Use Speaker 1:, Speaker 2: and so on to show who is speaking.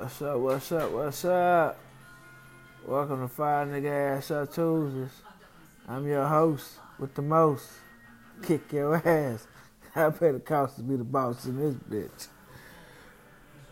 Speaker 1: What's up, what's up, what's up? Welcome to Five Nigga Ass Up Tuesdays. I'm your host with the most. Kick your ass. I better cost to be the boss in this bitch.